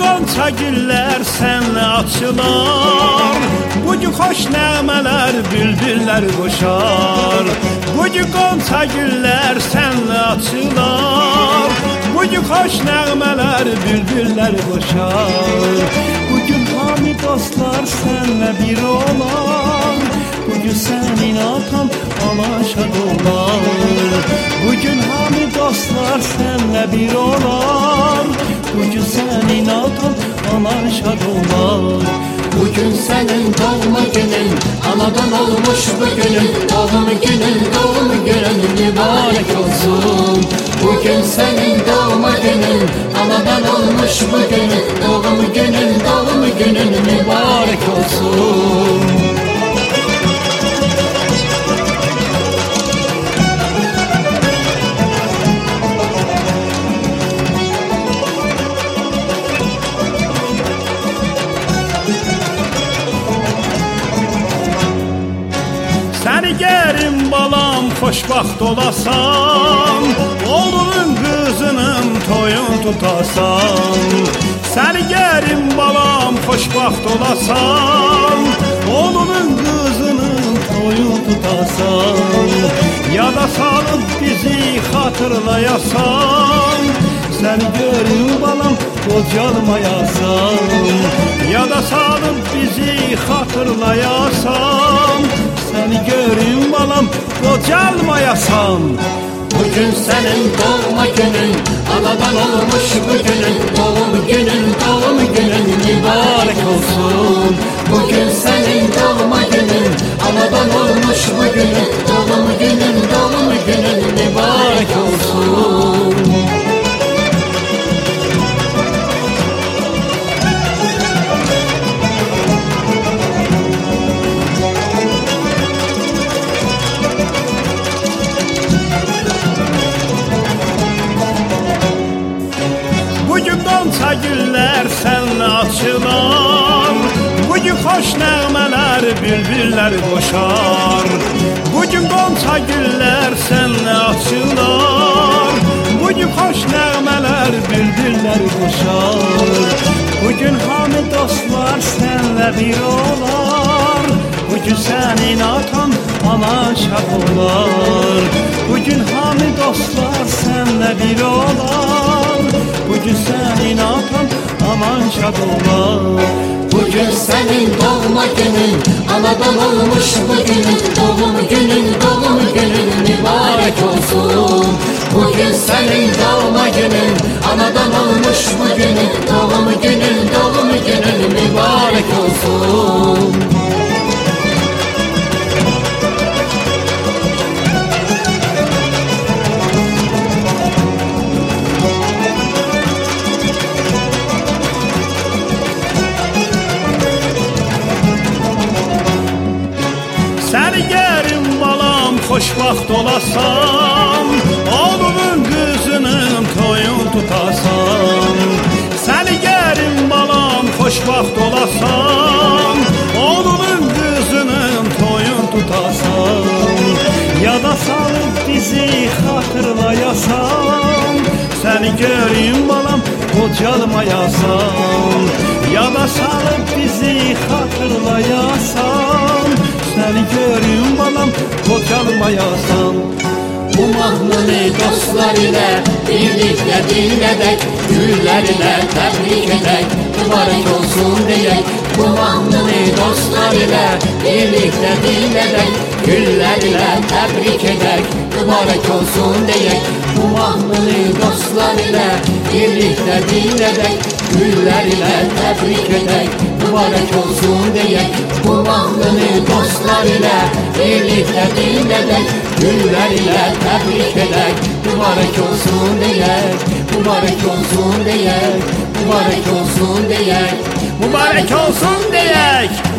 Qonça güllər sənlə açılar. Bugün xoş nəğmələr bülbüllər qoşar Bugün qonça güllər sənlə açılar Bugün xoş nəğmələr bülbüllər qoşar Bugün hamı dostlar sənlə bir olar Bugün sənin atan alaşad olar Bugün hamı dostlar sənlə bir olar Bugün senin atan anan şad olar Bugün senin doğma günün Anadan olmuş bugünün Doğum günün doğum günün Anadan olmuş bugünün Doğum günün doğum günün mübarek olsun. Səni gərim balam xoşbaxt olasan Oğlunun qızının toyun tutasan xoşbaxt olasan Oğlunun qızının toyun tutasan Yada salıb bizi xatırlayasan Səni görüm balam qocalmayasan Yada salıb bizi xatırlayasan Səni görüm balam qocalmayasan Bugün senin doğma günün Anadan olmuş bugünün Doğum sənlə açılar Bugün xoş nəğmələr bülbüllər qoşar Bugün qonça güllər sənlə açılar. Bugün xoş nəğmələr bülbüllər qoşar Bugün hamı dostlar sənlə bir olar. Bugün sənin atan ana şad olar Bugün hamı dostlar sənlə bir olar Bugün senin atan aman şad olar Bugün senin doğma günün Anadan olmuş bugünün Doğum günün doğum günün mübarek olsun. Bugün senin doğma günün Anadan olmuş bugünün Doğum günün doğum günün mübarek olsun xoşbaxt olasan Oğlunun qızının toyun tutasan Səni gərim balam xoşbaxt olasan Oğlunun qızının toyun tutasan Yada salıb bizi xatırlayasan Səni görüm balam qocalmayasan Yada salıb bizi hatırlayasan. Səni görüm balam qoçalmayasan Bu mahnını dostlar ilə birlikdə dinlədək Güllərinə təbrik edək, mübarək olsun deyək Bu mahnını dostlar ilə birlikdə dinlədək Güllər ilə təbrik edək, mübarək olsun deyək Bu mahnını dostlar ile birlikte dinledek Güller ile tebrik edek Mübarek olsun diyek Bu mahnını dostlar ile birlikte dinledek Güller ile tebrik edek Mübarek olsun diyek Mübarek olsun diyek Mübarek olsun diyek Mübarək olsun deyək